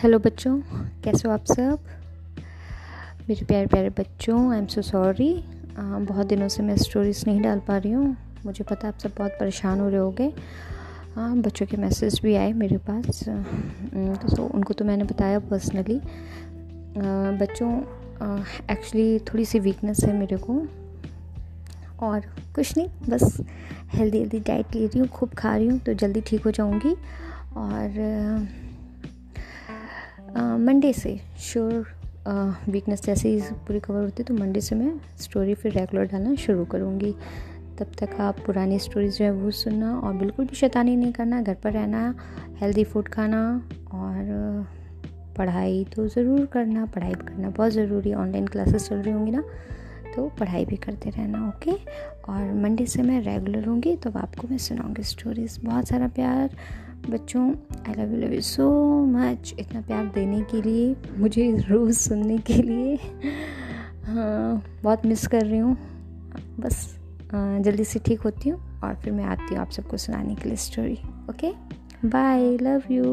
Hello बच्चों, कैसे हो आप सब? मेरे प्यारे प्यारे बच्चों आई एम सो सॉरी बहुत दिनों से मैं स्टोरीज नहीं डाल पा रही हूँ। मुझे पता आप सब बहुत परेशान हो रहे होगे। हाँ बच्चों के मैसेज भी आए मेरे पास। तो उनको तो मैंने बताया पर्सनली बच्चों एक्चुअली थोड़ी सी वीकनेस है मेरे को। और कुछ नहीं, बस हेल्दी हेल्दी डाइट ले रही हूँ, खूब खा रही हूँ तो जल्दी ठीक हो जाऊँगी। और मंडे से श्योर वीकनेस जैसे ही पूरी कवर होती है तो मंडे से मैं स्टोरी फिर रेगुलर डालना शुरू करूँगी। तब तक आप पुरानी स्टोरीज जो है, वो सुनना और बिल्कुल भी शैतानी नहीं करना, घर पर रहना हेल्दी फ़ूड खाना और पढ़ाई तो ज़रूर करना, पढ़ाई भी करना बहुत ज़रूरी ऑनलाइन क्लासेस चल रही होंगी ना तो पढ़ाई भी करते रहना ओके और मंडे से मैं रेगुलर होंगी तो आपको मैं सुनाऊँगी स्टोरीज़ बहुत सारा प्यार बच्चों I love you love you so much इतना प्यार देने के लिए, मुझे रोज़ सुनने के लिए। हाँ बहुत मिस कर रही हूँ। बस जल्दी से ठीक होती हूँ और फिर मैं आती हूँ आप सबको सुनाने के लिए story okay bye love you